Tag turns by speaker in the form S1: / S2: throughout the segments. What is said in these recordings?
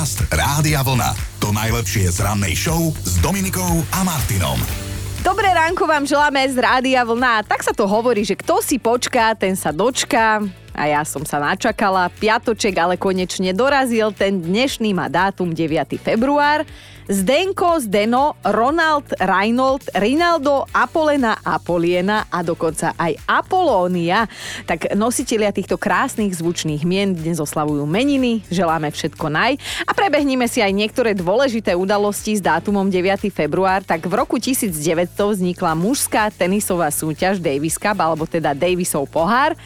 S1: Podcast Rádia Vlna. To najlepšie z rannej show s Dominikou a Martinom.
S2: Dobré ránko vám želáme z Rádia Vlna. Tak sa to hovorí, že kto si počká, ten sa dočká. A ja som sa načakala. Piatoček ale konečne dorazil. Ten dnešný má dátum 9. február. Zdenko, Zdeno, Ronald, Reinhold, Rinaldo, Apolena, Apoliena a dokonca aj Apolónia. Tak nositelia týchto krásnych zvučných mien dnes oslavujú meniny, želáme všetko naj a prebehníme si aj niektoré dôležité udalosti s dátumom 9. február. Tak v roku 1900 vznikla mužská tenisová súťaž Davis Cup, alebo teda Davisov pohár.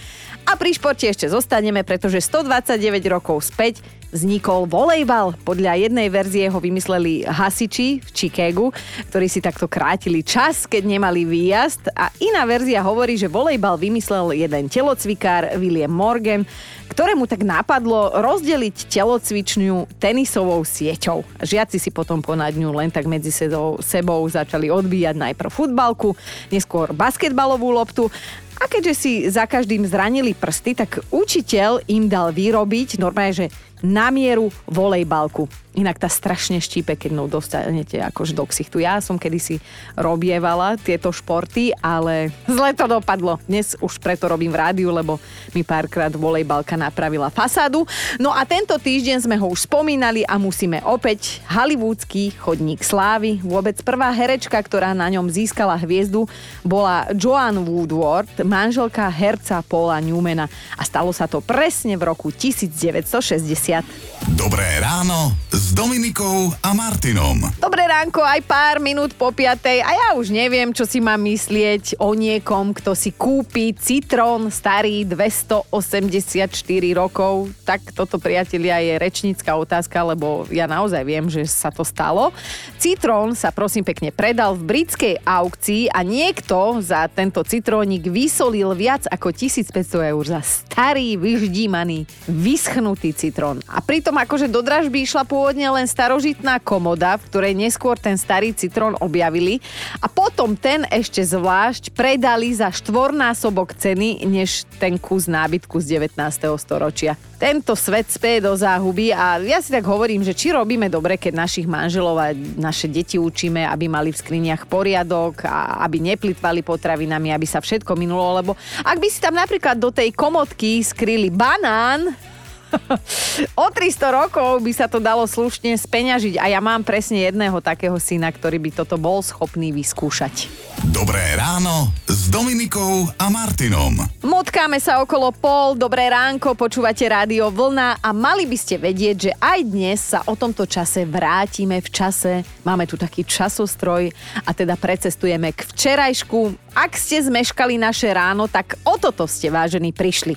S2: A pri športe ešte zostaneme, pretože 129 rokov späť vznikol volejbal. Podľa jednej verzie ho vymysleli hasiči v Chicagu, ktorí si takto krátili čas, keď nemali výjazd. A iná verzia hovorí, že volejbal vymyslel jeden telocvikár William Morgan, ktorému tak napadlo rozdeliť telocvičňu tenisovou sieťou. Žiaci si potom ponad ňu len tak medzi sebou, začali odbíjať najprv futbalku, neskôr basketbalovú loptu a keďže si za každým zranili prsty, tak učiteľ im dal vyrobiť normálne, že na mieru volejbalku. Inak tá strašne štípe, keď no dostanete akož do ksichtu. Ja som kedysi robievala tieto športy, ale zle to dopadlo. Dnes už preto robím v rádiu, lebo mi párkrát volejbalka napravila fasádu. No a tento týždeň sme ho už spomínali a musíme opäť hollywoodsky chodník slávy. Vôbec prvá herečka, ktorá na ňom získala hviezdu, bola Joan Woodward, manželka herca Paula Newmana. A stalo sa to presne v roku 1960.
S1: Dobré ráno s Dominikou a Martinom.
S2: Dobré ránko, aj pár minút po piatej a ja už neviem, čo si mám myslieť o niekom, kto si kúpi citrón starý 284 rokov. Tak toto, priatelia, je rečnícka otázka, lebo ja naozaj viem, že sa to stalo. Citrón sa prosím pekne predal v britskej aukcii a niekto za tento citrónik vysolil viac ako 1500 eur za starý, vyždímaný, vyschnutý citrón. A pritom akože do dražby išla pôvodne len starožitná komoda, v ktorej neskôr ten starý citrón objavili a potom ten ešte zvlášť predali za štvornásobok ceny, než ten kus nábytku z 19. storočia. Tento svet spie do záhuby a ja si tak hovorím, že či robíme dobre, keď našich manželov a naše deti učíme, aby mali v skriniach poriadok a aby neplitvali potravinami, aby sa všetko minulo, lebo ak by si tam napríklad do tej komodky skryli banán, o 300 rokov by sa to dalo slušne speňažiť a ja mám presne jedného takého syna, ktorý by toto bol schopný vyskúšať.
S1: Dobré ráno s Dominikou a Martinom.
S2: Motkáme sa okolo pol, dobré ránko, počúvate rádio Vlna a mali by ste vedieť, že aj dnes sa o tomto čase vrátime v čase. Máme tu taký časostroj a teda precestujeme k včerajšku. Ak ste zmeškali naše ráno, tak o toto ste vážení prišli.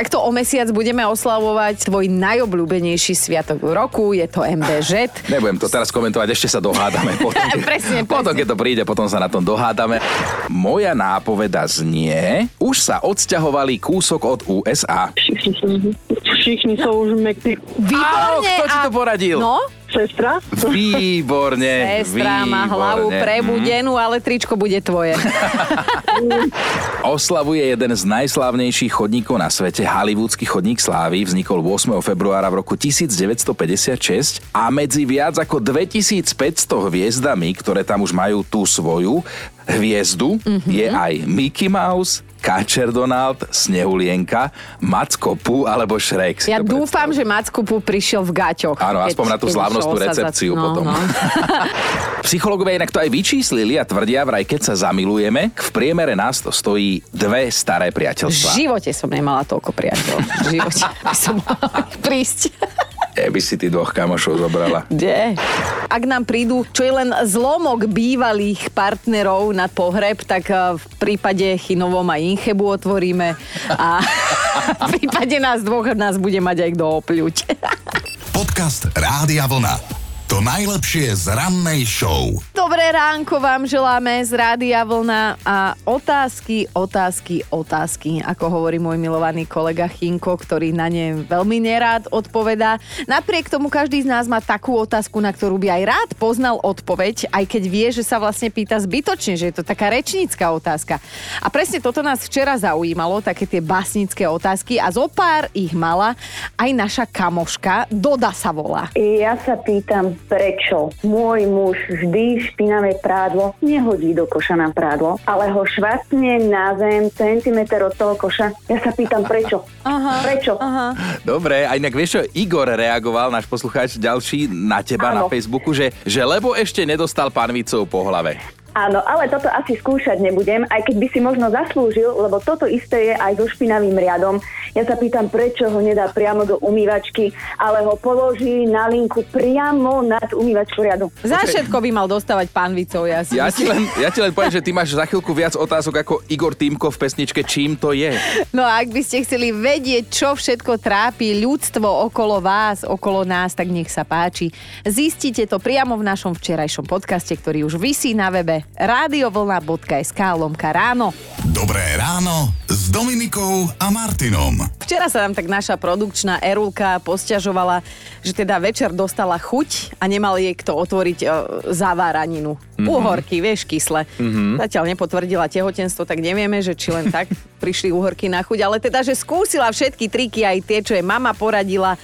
S2: Takto o mesiac budeme oslavovať tvoj najobľúbenejší sviatok roku, je to MBŽ.
S3: Nebudem to teraz komentovať, ešte sa dohádame. Potom,
S2: presne,
S3: potom,
S2: presne.
S3: keď to príde, potom sa na tom dohádame. Moja nápoveda znie, už sa odsťahovali kúsok od USA.
S4: Všichni sú, už mekní.
S3: Áno,
S2: Výborne.
S3: kto ti
S2: a-
S3: to poradil?
S2: No,
S4: Sestra?
S3: Výborne,
S2: Sestra má hlavu
S3: výborne.
S2: prebudenú, ale tričko bude tvoje.
S3: Oslavuje jeden z najslávnejších chodníkov na svete, Hollywoodsky chodník slávy, vznikol 8. februára v roku 1956 a medzi viac ako 2500 hviezdami, ktoré tam už majú tú svoju hviezdu, mm-hmm. je aj Mickey Mouse, Káčer Donald, Snehulienka, Macko Pu alebo. Si
S2: Ja dúfam, že Macku Pu prišiel v gaťoch.
S3: Áno, aspoň na tú slávnostnú recepciu
S2: no,
S3: potom.
S2: No.
S3: Psychológovia inak to aj vyčíslili a tvrdia vraj, keď sa zamilujeme, v priemere nás to stojí dve staré
S2: V
S3: priateľstvá.
S2: živote som nemala toľko priateľov. V živote som mohla prísť.
S3: Keby si ty dvoch kamošov zobrala.
S2: Kde? Ak nám prídu, čo je len zlomok bývalých partnerov na pohreb, tak eh, v prípade Chinovom aj Inchebu otvoríme a v prípade nás dvoch nás bude mať aj kto opľuť.
S1: Podcast Rádia Vlna. To najlepšie z rannej show.
S2: Dobré ránko vám želáme z Rádia Vlna a otázky, otázky, otázky, ako hovorí môj milovaný kolega Chinko, ktorý na ne veľmi nerád odpovedá. Napriek tomu každý z nás má takú otázku, na ktorú by aj rád poznal odpoveď, aj keď vie, že sa vlastne pýta zbytočne, že je to taká rečnícka otázka. A presne toto nás včera zaujímalo, také tie basnické otázky a zo pár ich mala aj naša kamoška, Doda sa volá.
S5: Ja sa pýtam, prečo môj muž vždy špinavé prádlo nehodí do koša na prádlo, ale ho švastne na zem centimetr od toho koša. Ja sa pýtam, prečo?
S2: Aha,
S5: Prečo?
S2: Aha.
S3: Dobre, a inak vieš čo, Igor reagoval, náš poslucháč ďalší, na teba na
S5: Áno.
S3: Facebooku, že, že lebo ešte nedostal panvicou po hlave.
S5: Áno, ale toto asi skúšať nebudem, aj keď by si možno zaslúžil, lebo toto isté je aj so špinavým riadom. Ja sa pýtam, prečo ho nedá priamo do umývačky, ale ho položí na linku priamo nad umývačku riadu.
S2: Za všetko by mal dostávať pán Vicov, ja si
S3: Ja ti, len, ja ti len poviem, že ty máš za chvíľku viac otázok ako Igor Týmko v pesničke Čím to je.
S2: No a ak by ste chceli vedieť, čo všetko trápi ľudstvo okolo vás, okolo nás, tak nech sa páči. Zistite to priamo v našom včerajšom podcaste, ktorý už vysí na webe radiovlna.sk lomka ráno.
S1: Dobré ráno s Dominikou a Martinom.
S2: Včera sa nám tak naša produkčná Erulka posťažovala, že teda večer dostala chuť a nemal jej kto otvoriť e, zaváraninu. Mm-hmm. Uhorky, vieš, kysle. Mm-hmm. Zatiaľ nepotvrdila tehotenstvo, tak nevieme, že či len tak prišli uhorky na chuť, ale teda, že skúsila všetky triky, aj tie, čo jej mama poradila,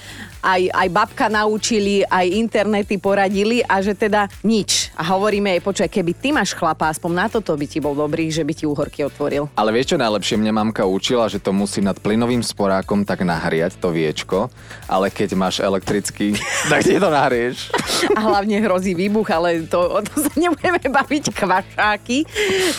S2: aj, aj babka naučili, aj internety poradili a že teda nič. A hovoríme jej, počkaj, keby ty máš chlapa, aspoň na toto by ti bol dobrý, že by ti uhorky otvoril.
S6: Ale vieš čo najlepšie? Mne mamka učila, že to musí nad plynovým sporákom tak nahriať to viečko, ale keď máš elektrický, tak ti to nahrieš.
S2: a hlavne hrozí výbuch, ale to, o to sa nebudeme baviť kvašáky.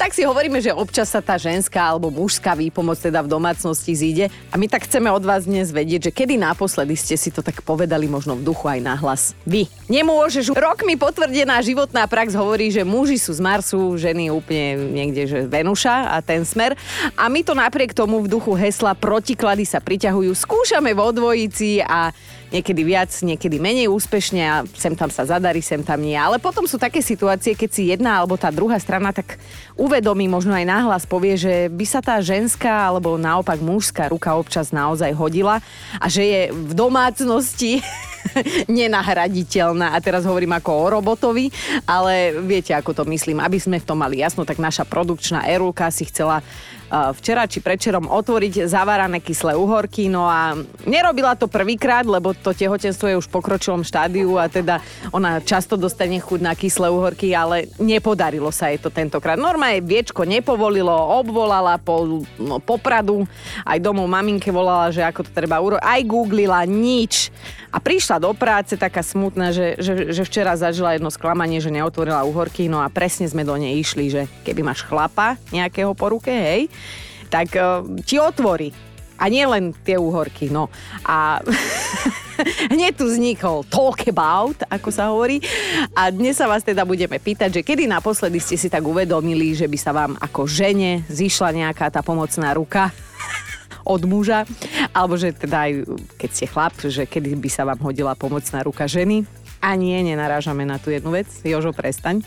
S2: Tak si hovoríme, že občas sa tá ženská alebo mužská výpomoc teda v domácnosti zíde a my tak chceme od vás dnes vedieť, že kedy naposledy ste si to tak povedali možno v duchu aj nahlas. Vy. Nemôžeš. Rokmi potvrdená životná prax hovorí, že muži sú z Marsu, ženy úplne niekde, že Venuša a ten smer. A my to napriek tomu v duchu hesla protiklady sa priťahujú. Skúšame vo dvojici a niekedy viac, niekedy menej úspešne a sem tam sa zadarí, sem tam nie. Ale potom sú také situácie, keď si jedna alebo tá druhá strana tak uvedomí, možno aj náhlas povie, že by sa tá ženská alebo naopak mužská ruka občas naozaj hodila a že je v domácnosti nenahraditeľná. A teraz hovorím ako o robotovi, ale viete, ako to myslím. Aby sme v tom mali jasno, tak naša produkčná Erulka si chcela včera či predčerom otvoriť zavárané kyslé uhorky, no a nerobila to prvýkrát, lebo to tehotenstvo je už v pokročilom štádiu a teda ona často dostane chuť na kyslé uhorky, ale nepodarilo sa jej to tentokrát. Normálne viečko nepovolilo, obvolala po, no, popradu, aj domov maminke volala, že ako to treba urobiť, aj googlila, nič. A prišla do práce taká smutná, že, že, že včera zažila jedno sklamanie, že neotvorila uhorky, no a presne sme do nej išli, že keby máš chlapa nejakého po ruke, hej, tak ti otvorí. A nie len tie úhorky, no. A hneď tu vznikol talk about, ako sa hovorí. A dnes sa vás teda budeme pýtať, že kedy naposledy ste si tak uvedomili, že by sa vám ako žene zišla nejaká tá pomocná ruka od muža, alebo že teda aj keď ste chlap, že kedy by sa vám hodila pomocná ruka ženy. A nie, nenarážame na tú jednu vec. Jožo, prestaň.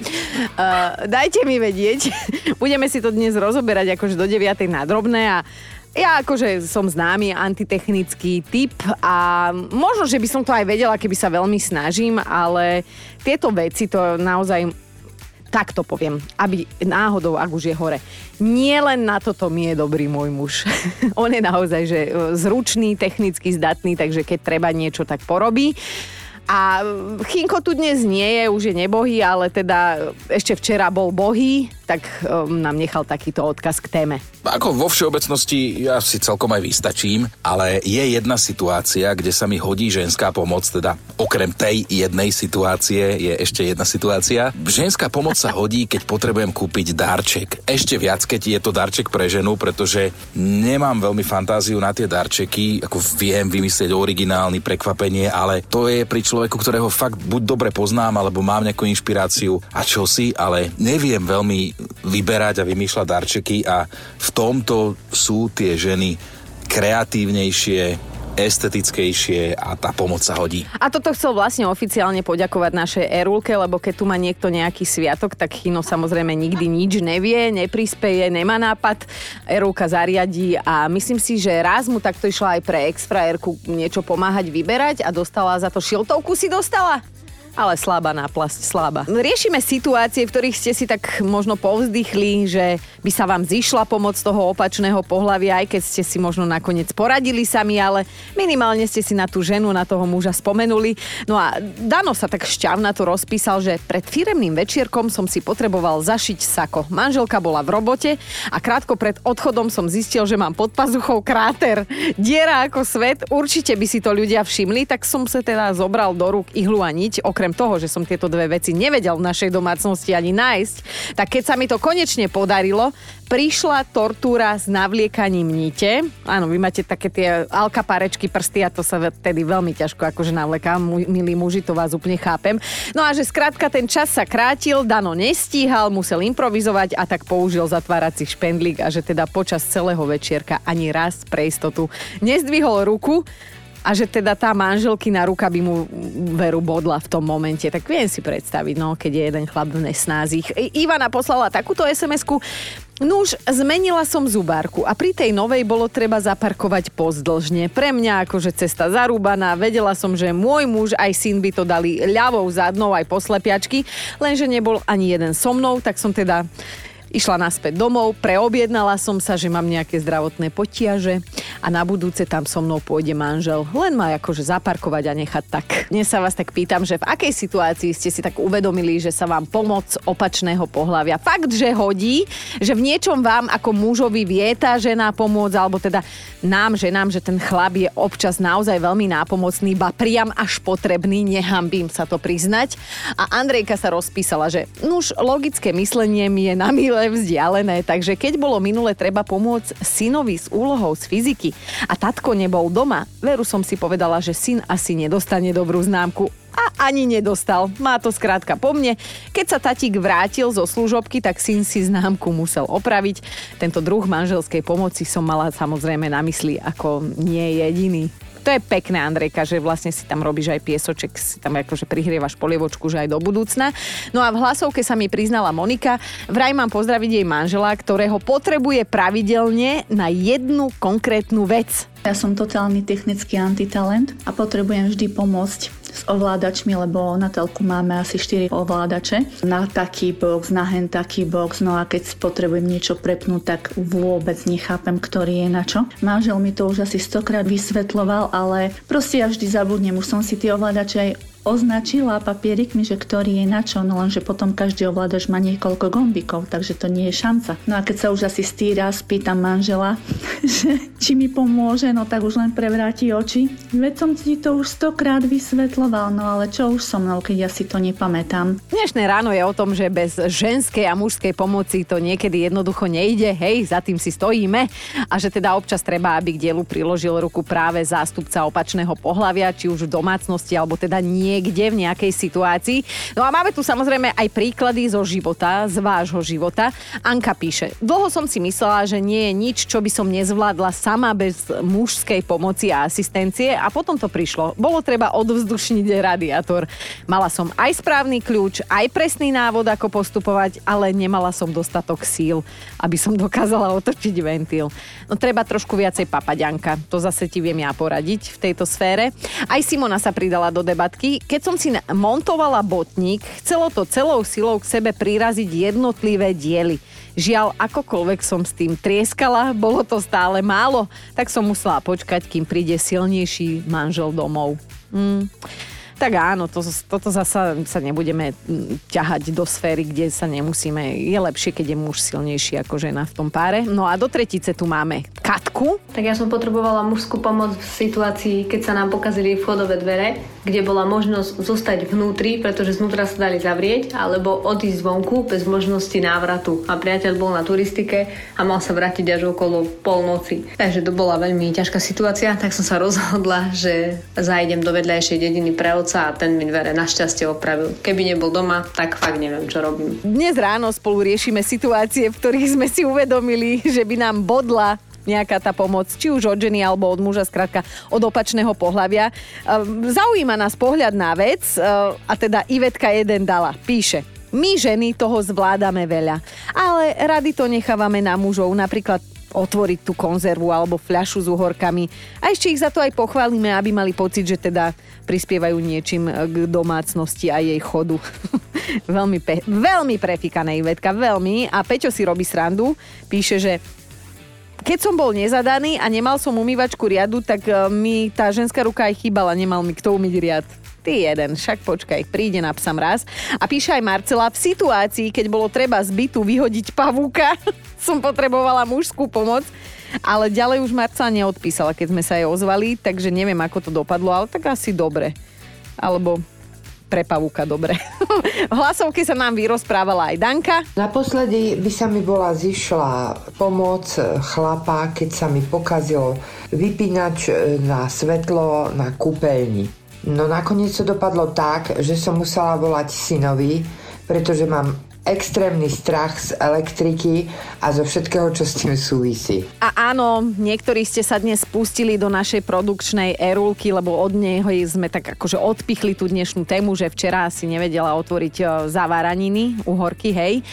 S2: Uh, dajte mi vedieť. Budeme si to dnes rozoberať akože do 9. na drobné a ja akože som známy antitechnický typ a možno, že by som to aj vedela, keby sa veľmi snažím, ale tieto veci to naozaj tak to poviem, aby náhodou, ak už je hore. Nie len na toto mi je dobrý môj muž. On je naozaj že e, zručný, technicky zdatný, takže keď treba niečo, tak porobí. A Chinko tu dnes nie je, už je nebohý, ale teda ešte včera bol bohý, tak um, nám nechal takýto odkaz k téme.
S3: Ako vo všeobecnosti ja si celkom aj vystačím, ale je jedna situácia, kde sa mi hodí ženská pomoc, teda okrem tej jednej situácie je ešte jedna situácia. Ženská pomoc sa hodí, keď potrebujem kúpiť darček. Ešte viac, keď je to darček pre ženu, pretože nemám veľmi fantáziu na tie darčeky, ako viem vymyslieť originálny prekvapenie, ale to je pri človeku, ktorého fakt buď dobre poznám, alebo mám nejakú inšpiráciu a čosi, ale neviem veľmi vyberať a vymýšľať darčeky a v tomto sú tie ženy kreatívnejšie, estetickejšie a tá pomoc sa hodí.
S2: A toto chcel vlastne oficiálne poďakovať našej Erulke, lebo keď tu má niekto nejaký sviatok, tak Chino samozrejme nikdy nič nevie, neprispeje, nemá nápad. Erulka zariadí a myslím si, že raz mu takto išla aj pre exfrajerku niečo pomáhať vyberať a dostala za to šiltovku si dostala? Ale slabá náplasť, slabá. Riešime situácie, v ktorých ste si tak možno povzdychli, že by sa vám zišla pomoc toho opačného pohľavia, aj keď ste si možno nakoniec poradili sami, ale minimálne ste si na tú ženu, na toho muža spomenuli. No a Dano sa tak šťavna to rozpísal, že pred firemným večierkom som si potreboval zašiť sako. Manželka bola v robote a krátko pred odchodom som zistil, že mám pod pazuchou kráter. Diera ako svet, určite by si to ľudia všimli, tak som sa teda zobral do rúk ihlu a niť, okrem toho, že som tieto dve veci nevedel v našej domácnosti ani nájsť, tak keď sa mi to konečne podarilo, prišla tortúra s navliekaním nite. Áno, vy máte také tie alkaparečky prsty a to sa vtedy veľmi ťažko akože navleká, milí muži, to vás úplne chápem. No a že skrátka ten čas sa krátil, Dano nestíhal, musel improvizovať a tak použil zatvárací špendlík a že teda počas celého večierka ani raz pre istotu nezdvihol ruku a že teda tá manželkina ruka by mu veru bodla v tom momente. Tak viem si predstaviť, no, keď je jeden chlap v nesnázich. Ivana poslala takúto SMS-ku. Nuž, zmenila som zubárku a pri tej novej bolo treba zaparkovať pozdĺžne. Pre mňa akože cesta zarúbaná, vedela som, že môj muž aj syn by to dali ľavou zadnou aj poslepiačky, lenže nebol ani jeden so mnou, tak som teda Išla naspäť domov, preobjednala som sa, že mám nejaké zdravotné potiaže a na budúce tam so mnou pôjde manžel. Len ma akože zaparkovať a nechať tak. Dnes sa vás tak pýtam, že v akej situácii ste si tak uvedomili, že sa vám pomoc opačného pohľavia fakt, že hodí, že v niečom vám ako mužovi vie tá žena pomôcť, alebo teda nám, ženám, že ten chlap je občas naozaj veľmi nápomocný, ba priam až potrebný, nehambím sa to priznať. A Andrejka sa rozpísala, že nuž logické myslenie mi je na milé je vzdialené, takže keď bolo minule treba pomôcť synovi s úlohou z fyziky a tatko nebol doma, veru som si povedala, že syn asi nedostane dobrú známku a ani nedostal. Má to skrátka po mne. Keď sa tatík vrátil zo služobky, tak syn si známku musel opraviť. Tento druh manželskej pomoci som mala samozrejme na mysli ako nie jediný. To je pekné, Andrejka, že vlastne si tam robíš aj piesoček, si tam akože prihrievaš polievočku, že aj do budúcna. No a v hlasovke sa mi priznala Monika, vraj mám pozdraviť jej manžela, ktorého potrebuje pravidelne na jednu konkrétnu vec.
S7: Ja som totálny technický antitalent a potrebujem vždy pomôcť s ovládačmi, lebo na telku máme asi 4 ovládače. Na taký box, na hen taký box, no a keď potrebujem niečo prepnúť, tak vôbec nechápem, ktorý je na čo. Manžel mi to už asi stokrát vysvetloval, ale proste ja vždy zabudnem, už som si tie ovládače aj označila papierikmi, že ktorý je na čo, no lenže potom každý ovládač má niekoľko gombikov, takže to nie je šanca. No a keď sa už asi stýra, spýtam manžela, že či mi pomôže, no tak už len prevráti oči. Veď som ti to už stokrát vysvetloval, no ale čo už so mnou, keď ja si to nepamätám.
S2: Dnešné ráno je o tom, že bez ženskej a mužskej pomoci to niekedy jednoducho nejde, hej, za tým si stojíme a že teda občas treba, aby k dielu priložil ruku práve zástupca opačného pohľavia, či už v domácnosti, alebo teda nie niekde v nejakej situácii. No a máme tu samozrejme aj príklady zo života, z vášho života. Anka píše, dlho som si myslela, že nie je nič, čo by som nezvládla sama bez mužskej pomoci a asistencie a potom to prišlo. Bolo treba odvzdušniť radiátor. Mala som aj správny kľúč, aj presný návod, ako postupovať, ale nemala som dostatok síl, aby som dokázala otočiť ventil. No treba trošku viacej papaďanka. To zase ti viem ja poradiť v tejto sfére. Aj Simona sa pridala do debatky keď som si montovala botník, chcelo to celou silou k sebe priraziť jednotlivé diely. Žiaľ, akokoľvek som s tým trieskala, bolo to stále málo, tak som musela počkať, kým príde silnejší manžel domov. Mm. Tak áno, to, toto zasa sa nebudeme ťahať do sféry, kde sa nemusíme. Je lepšie, keď je muž silnejší ako žena v tom páre. No a do tretice tu máme Katku.
S8: Tak ja som potrebovala mužskú pomoc v situácii, keď sa nám pokazili vchodové dvere, kde bola možnosť zostať vnútri, pretože znútra sa dali zavrieť, alebo odísť zvonku bez možnosti návratu. A priateľ bol na turistike a mal sa vrátiť až okolo polnoci. Takže to bola veľmi ťažká situácia, tak som sa rozhodla, že zajdem do vedľajšej dediny pre otca a ten mi dvere našťastie opravil. Keby nebol doma, tak fakt neviem, čo robím.
S2: Dnes ráno spolu riešime situácie, v ktorých sme si uvedomili, že by nám bodla nejaká tá pomoc, či už od ženy alebo od muža, skrátka od opačného pohľavia. E, Zaujíma nás pohľad na vec e, a teda Ivetka jeden dala. Píše, my ženy toho zvládame veľa, ale rady to nechávame na mužov, napríklad otvoriť tú konzervu alebo fľašu s uhorkami. A ešte ich za to aj pochválime, aby mali pocit, že teda prispievajú niečím k domácnosti a jej chodu. veľmi, pe- veľmi prefikané Ivetka, veľmi. A Peťo si robí srandu, píše, že keď som bol nezadaný a nemal som umývačku riadu, tak e, mi tá ženská ruka aj chýbala, nemal mi kto umyť riad. Ty jeden, však počkaj, príde na psa mraz. A píše aj Marcela, v situácii, keď bolo treba z bytu vyhodiť pavúka, som potrebovala mužskú pomoc, ale ďalej už Marcela neodpísala, keď sme sa jej ozvali, takže neviem, ako to dopadlo, ale tak asi dobre. Alebo pre pavúka dobre. v hlasovke sa nám vyrozprávala aj Danka.
S9: Naposledy by sa mi bola zišla pomoc chlapa, keď sa mi pokazil vypínač na svetlo na kúpeľni. No nakoniec to dopadlo tak, že som musela volať synovi, pretože mám extrémny strach z elektriky a zo všetkého, čo s tým súvisí.
S2: A áno, niektorí ste sa dnes spustili do našej produkčnej erulky, lebo od neho sme tak akože odpichli tú dnešnú tému, že včera si nevedela otvoriť e, zaváraniny, uhorky, hej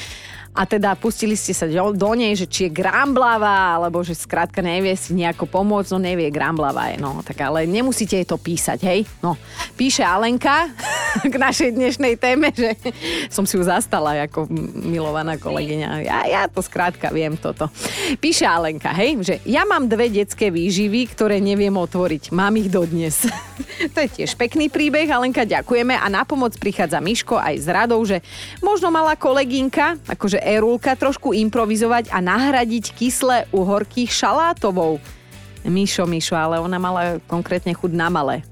S2: a teda pustili ste sa do, do nej, že či je gramblavá, alebo že skrátka nevie si nejako pomôcť, no nevie, gramblavá je, no, tak ale nemusíte jej to písať, hej? No, píše Alenka k našej dnešnej téme, že som si ju zastala ako milovaná kolegyňa. Ja, ja to skrátka viem toto. Píše Alenka, hej, že ja mám dve detské výživy, ktoré neviem otvoriť. Mám ich dodnes. to je tiež pekný príbeh, Alenka, ďakujeme a na pomoc prichádza Miško aj s radou, že možno mala kolegynka, akože Erulka trošku improvizovať a nahradiť kyslé uhorky šalátovou. Mišo, Mišo, ale ona mala konkrétne chud na malé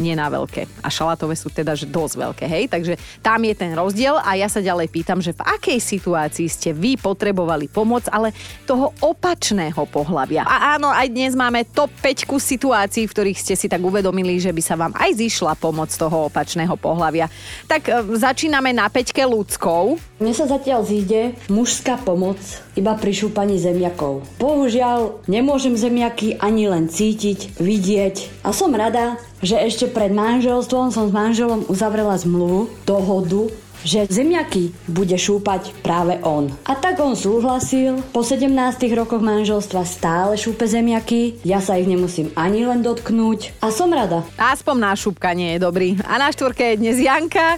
S2: nie na veľké. A šalátové sú teda že dosť veľké, hej? Takže tam je ten rozdiel a ja sa ďalej pýtam, že v akej situácii ste vy potrebovali pomoc, ale toho opačného pohľavia. A áno, aj dnes máme top 5 situácií, v ktorých ste si tak uvedomili, že by sa vám aj zišla pomoc toho opačného pohľavia. Tak e, začíname na peťke ľudskou.
S10: Mne sa zatiaľ zíde mužská pomoc iba pri šúpaní zemiakov. Bohužiaľ, nemôžem zemiaky ani len cítiť, vidieť a som rada, že ešte pred manželstvom som s manželom uzavrela zmluvu, dohodu, že zemiaky bude šúpať práve on. A tak on súhlasil, po 17 rokoch manželstva stále šúpe zemiaky, ja sa ich nemusím ani len dotknúť a som rada.
S2: Aspoň na šúpkanie je dobrý. A na štvorke je dnes Janka.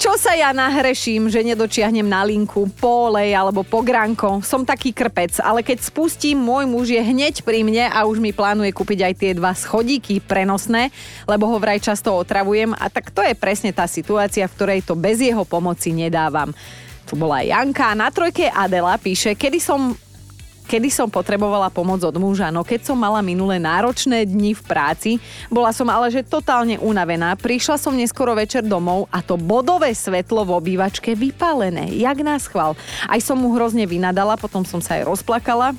S2: Čo sa ja nahreším, že nedočiahnem na linku po olej alebo po granko? Som taký krpec, ale keď spustím, môj muž je hneď pri mne a už mi plánuje kúpiť aj tie dva schodíky prenosné, lebo ho vraj často otravujem a tak to je presne tá situácia, v ktorej to bez jeho pomoci nedávam. Tu bola Janka. Na trojke Adela píše, kedy som kedy som potrebovala pomoc od muža. No keď som mala minulé náročné dni v práci, bola som ale že totálne unavená. Prišla som neskoro večer domov a to bodové svetlo v obývačke vypálené. Jak nás chval. Aj som mu hrozne vynadala, potom som sa aj rozplakala.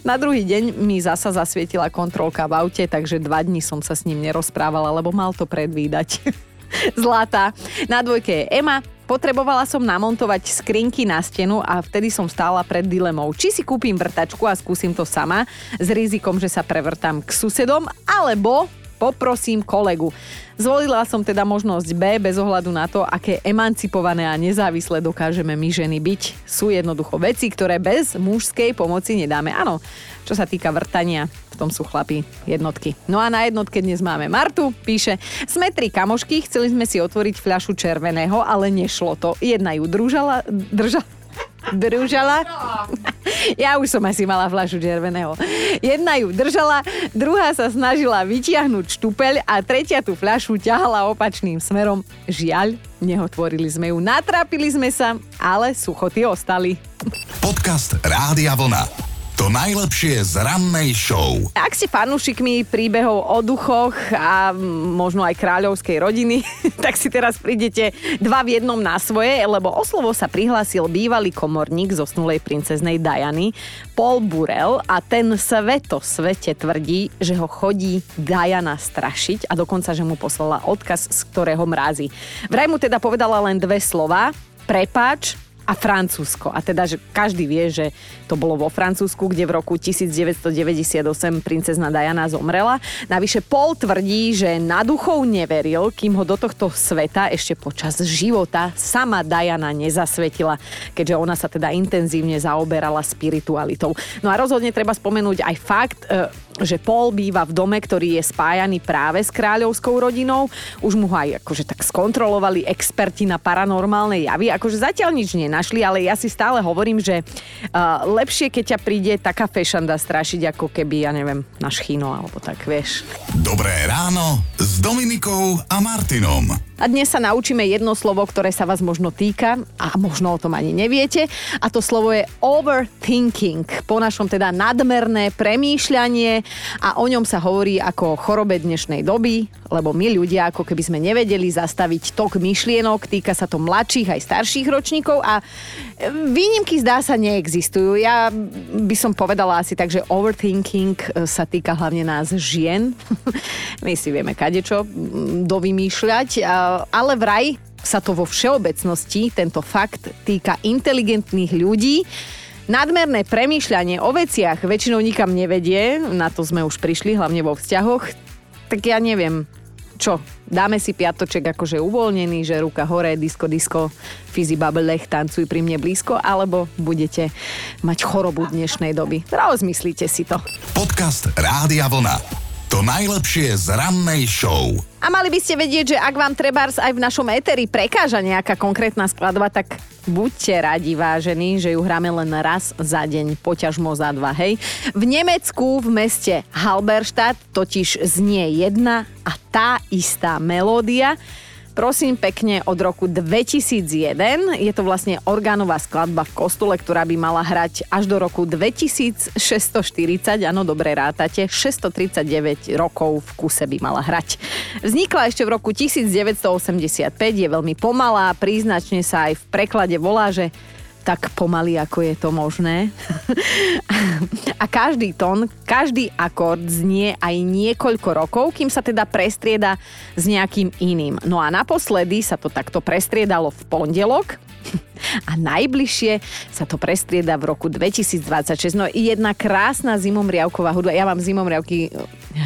S2: Na druhý deň mi zasa zasvietila kontrolka v aute, takže dva dní som sa s ním nerozprávala, lebo mal to predvídať. Zlatá. Na dvojke je Ema, Potrebovala som namontovať skrinky na stenu a vtedy som stála pred dilemou, či si kúpim vrtačku a skúsim to sama s rizikom, že sa prevrtám k susedom, alebo poprosím kolegu. Zvolila som teda možnosť B bez ohľadu na to, aké emancipované a nezávislé dokážeme my ženy byť. Sú jednoducho veci, ktoré bez mužskej pomoci nedáme. Áno, čo sa týka vrtania, v tom sú chlapi jednotky. No a na jednotke dnes máme Martu, píše, sme tri kamošky, chceli sme si otvoriť fľašu červeného, ale nešlo to. Jedna ju družala, držala, držala. Ja už som asi mala fľašu červeného. Jedna ju držala, druhá sa snažila vytiahnuť štupeľ a tretia tú fľašu ťahala opačným smerom. Žiaľ, neotvorili sme ju, natrapili sme sa, ale suchoty ostali.
S1: Podcast Rádia Vlna. To najlepšie z rannej show.
S2: Ak ste fanúšikmi príbehov o duchoch a možno aj kráľovskej rodiny, tak si teraz prídete dva v jednom na svoje, lebo o slovo sa prihlásil bývalý komorník zosnulej princeznej Diany, Paul Burel a ten sveto svete tvrdí, že ho chodí Diana strašiť a dokonca, že mu poslala odkaz, z ktorého mrázi. Vraj mu teda povedala len dve slova, prepáč a Francúzsko. A teda, že každý vie, že to bolo vo Francúzsku, kde v roku 1998 princezna Diana zomrela. Navyše Paul tvrdí, že na duchov neveril, kým ho do tohto sveta ešte počas života sama Diana nezasvetila, keďže ona sa teda intenzívne zaoberala spiritualitou. No a rozhodne treba spomenúť aj fakt, e, že Paul býva v dome, ktorý je spájaný práve s kráľovskou rodinou. Už mu ho aj akože tak skontrolovali experti na paranormálne javy. Akože zatiaľ nič nenašli, ale ja si stále hovorím, že uh, lepšie, keď ťa príde taká fešanda strašiť, ako keby, ja neviem, náš chino alebo tak, vieš.
S1: Dobré ráno s Dominikou a Martinom.
S2: A dnes sa naučíme jedno slovo, ktoré sa vás možno týka a možno o tom ani neviete. A to slovo je overthinking. Po našom teda nadmerné premýšľanie a o ňom sa hovorí ako o chorobe dnešnej doby, lebo my ľudia ako keby sme nevedeli zastaviť tok myšlienok, týka sa to mladších aj starších ročníkov a výnimky zdá sa neexistujú. Ja by som povedala asi tak, že overthinking sa týka hlavne nás žien. my si vieme kadečo dovymýšľať ale vraj sa to vo všeobecnosti, tento fakt, týka inteligentných ľudí. Nadmerné premýšľanie o veciach väčšinou nikam nevedie, na to sme už prišli, hlavne vo vzťahoch. Tak ja neviem, čo, dáme si piatoček akože uvoľnený, že ruka hore, disko, disko, fizi babelech, tancuj pri mne blízko, alebo budete mať chorobu dnešnej doby. Rozmyslíte si to.
S1: Podcast Rádia Vlna. To najlepšie z rannej show.
S2: A mali by ste vedieť, že ak vám trebárs aj v našom éteri prekáža nejaká konkrétna skladba, tak buďte radi, vážení, že ju hráme len raz za deň, poťažmo za dva, hej. V Nemecku, v meste Halberstadt, totiž znie jedna a tá istá melódia, prosím pekne od roku 2001. Je to vlastne orgánová skladba v kostole, ktorá by mala hrať až do roku 2640. Áno, dobre rátate. 639 rokov v kuse by mala hrať. Vznikla ešte v roku 1985, je veľmi pomalá, príznačne sa aj v preklade volá, že tak pomaly, ako je to možné. a každý tón, každý akord znie aj niekoľko rokov, kým sa teda prestrieda s nejakým iným. No a naposledy sa to takto prestriedalo v pondelok, a najbližšie sa to prestrieda v roku 2026. No i jedna krásna zimomriavková hudba. Ja mám zimomriavky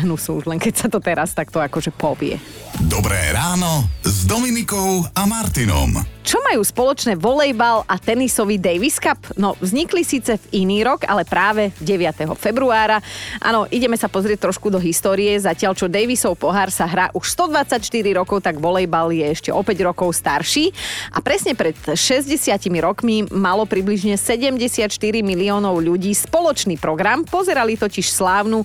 S2: hnusu už len keď sa to teraz takto akože povie.
S1: Dobré ráno s Dominikou a Martinom.
S2: Čo majú spoločné volejbal a tenisový Davis Cup? No, vznikli síce v iný rok, ale práve 9. februára. Áno, ideme sa pozrieť trošku do histórie. Zatiaľ, čo Davisov pohár sa hrá už 124 rokov, tak volejbal je ešte o 5 rokov starší. A presne pred 60 rokmi malo približne 74 miliónov ľudí spoločný program. Pozerali totiž slávnu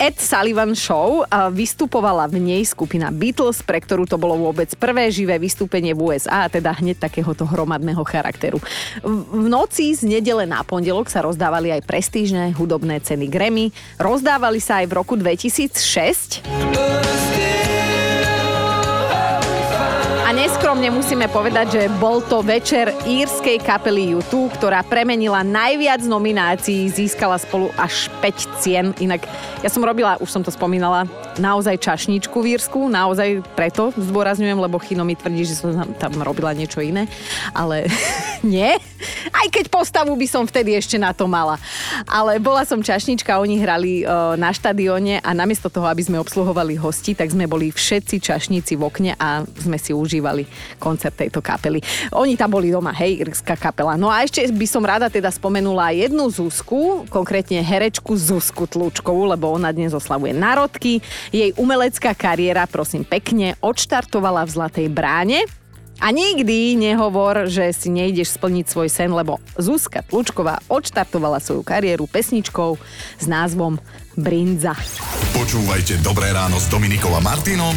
S2: Ed Sullivan Show. Vystupovala v nej skupina Beatles, pre ktorú to bolo vôbec prvé živé vystúpenie v USA, teda hneď takéhoto hromadného charakteru. V noci z nedele na pondelok sa rozdávali aj prestížne hudobné ceny Grammy. Rozdávali sa aj v roku 2006. A neskromne musíme povedať, že bol to večer írskej kapely U2, ktorá premenila najviac nominácií, získala spolu až 5 cien. Inak ja som robila, už som to spomínala, naozaj čašničku v Írsku, naozaj preto zdôrazňujem, lebo Chino mi tvrdí, že som tam robila niečo iné, ale nie. Aj keď postavu by som vtedy ešte na to mala. Ale bola som čašnička, oni hrali uh, na štadióne a namiesto toho, aby sme obsluhovali hosti, tak sme boli všetci čašníci v okne a sme si užívali koncert tejto kapely. Oni tam boli doma, hej, irská kapela. No a ešte by som rada teda spomenula jednu Zuzku, konkrétne herečku Zuzku Tlučkovú, lebo ona dnes oslavuje narodky. Jej umelecká kariéra, prosím pekne, odštartovala v Zlatej bráne, a nikdy nehovor, že si nejdeš splniť svoj sen, lebo Zuzka Tlučková odštartovala svoju kariéru pesničkou s názvom Brinza.
S1: Počúvajte Dobré ráno s Dominikom a Martinom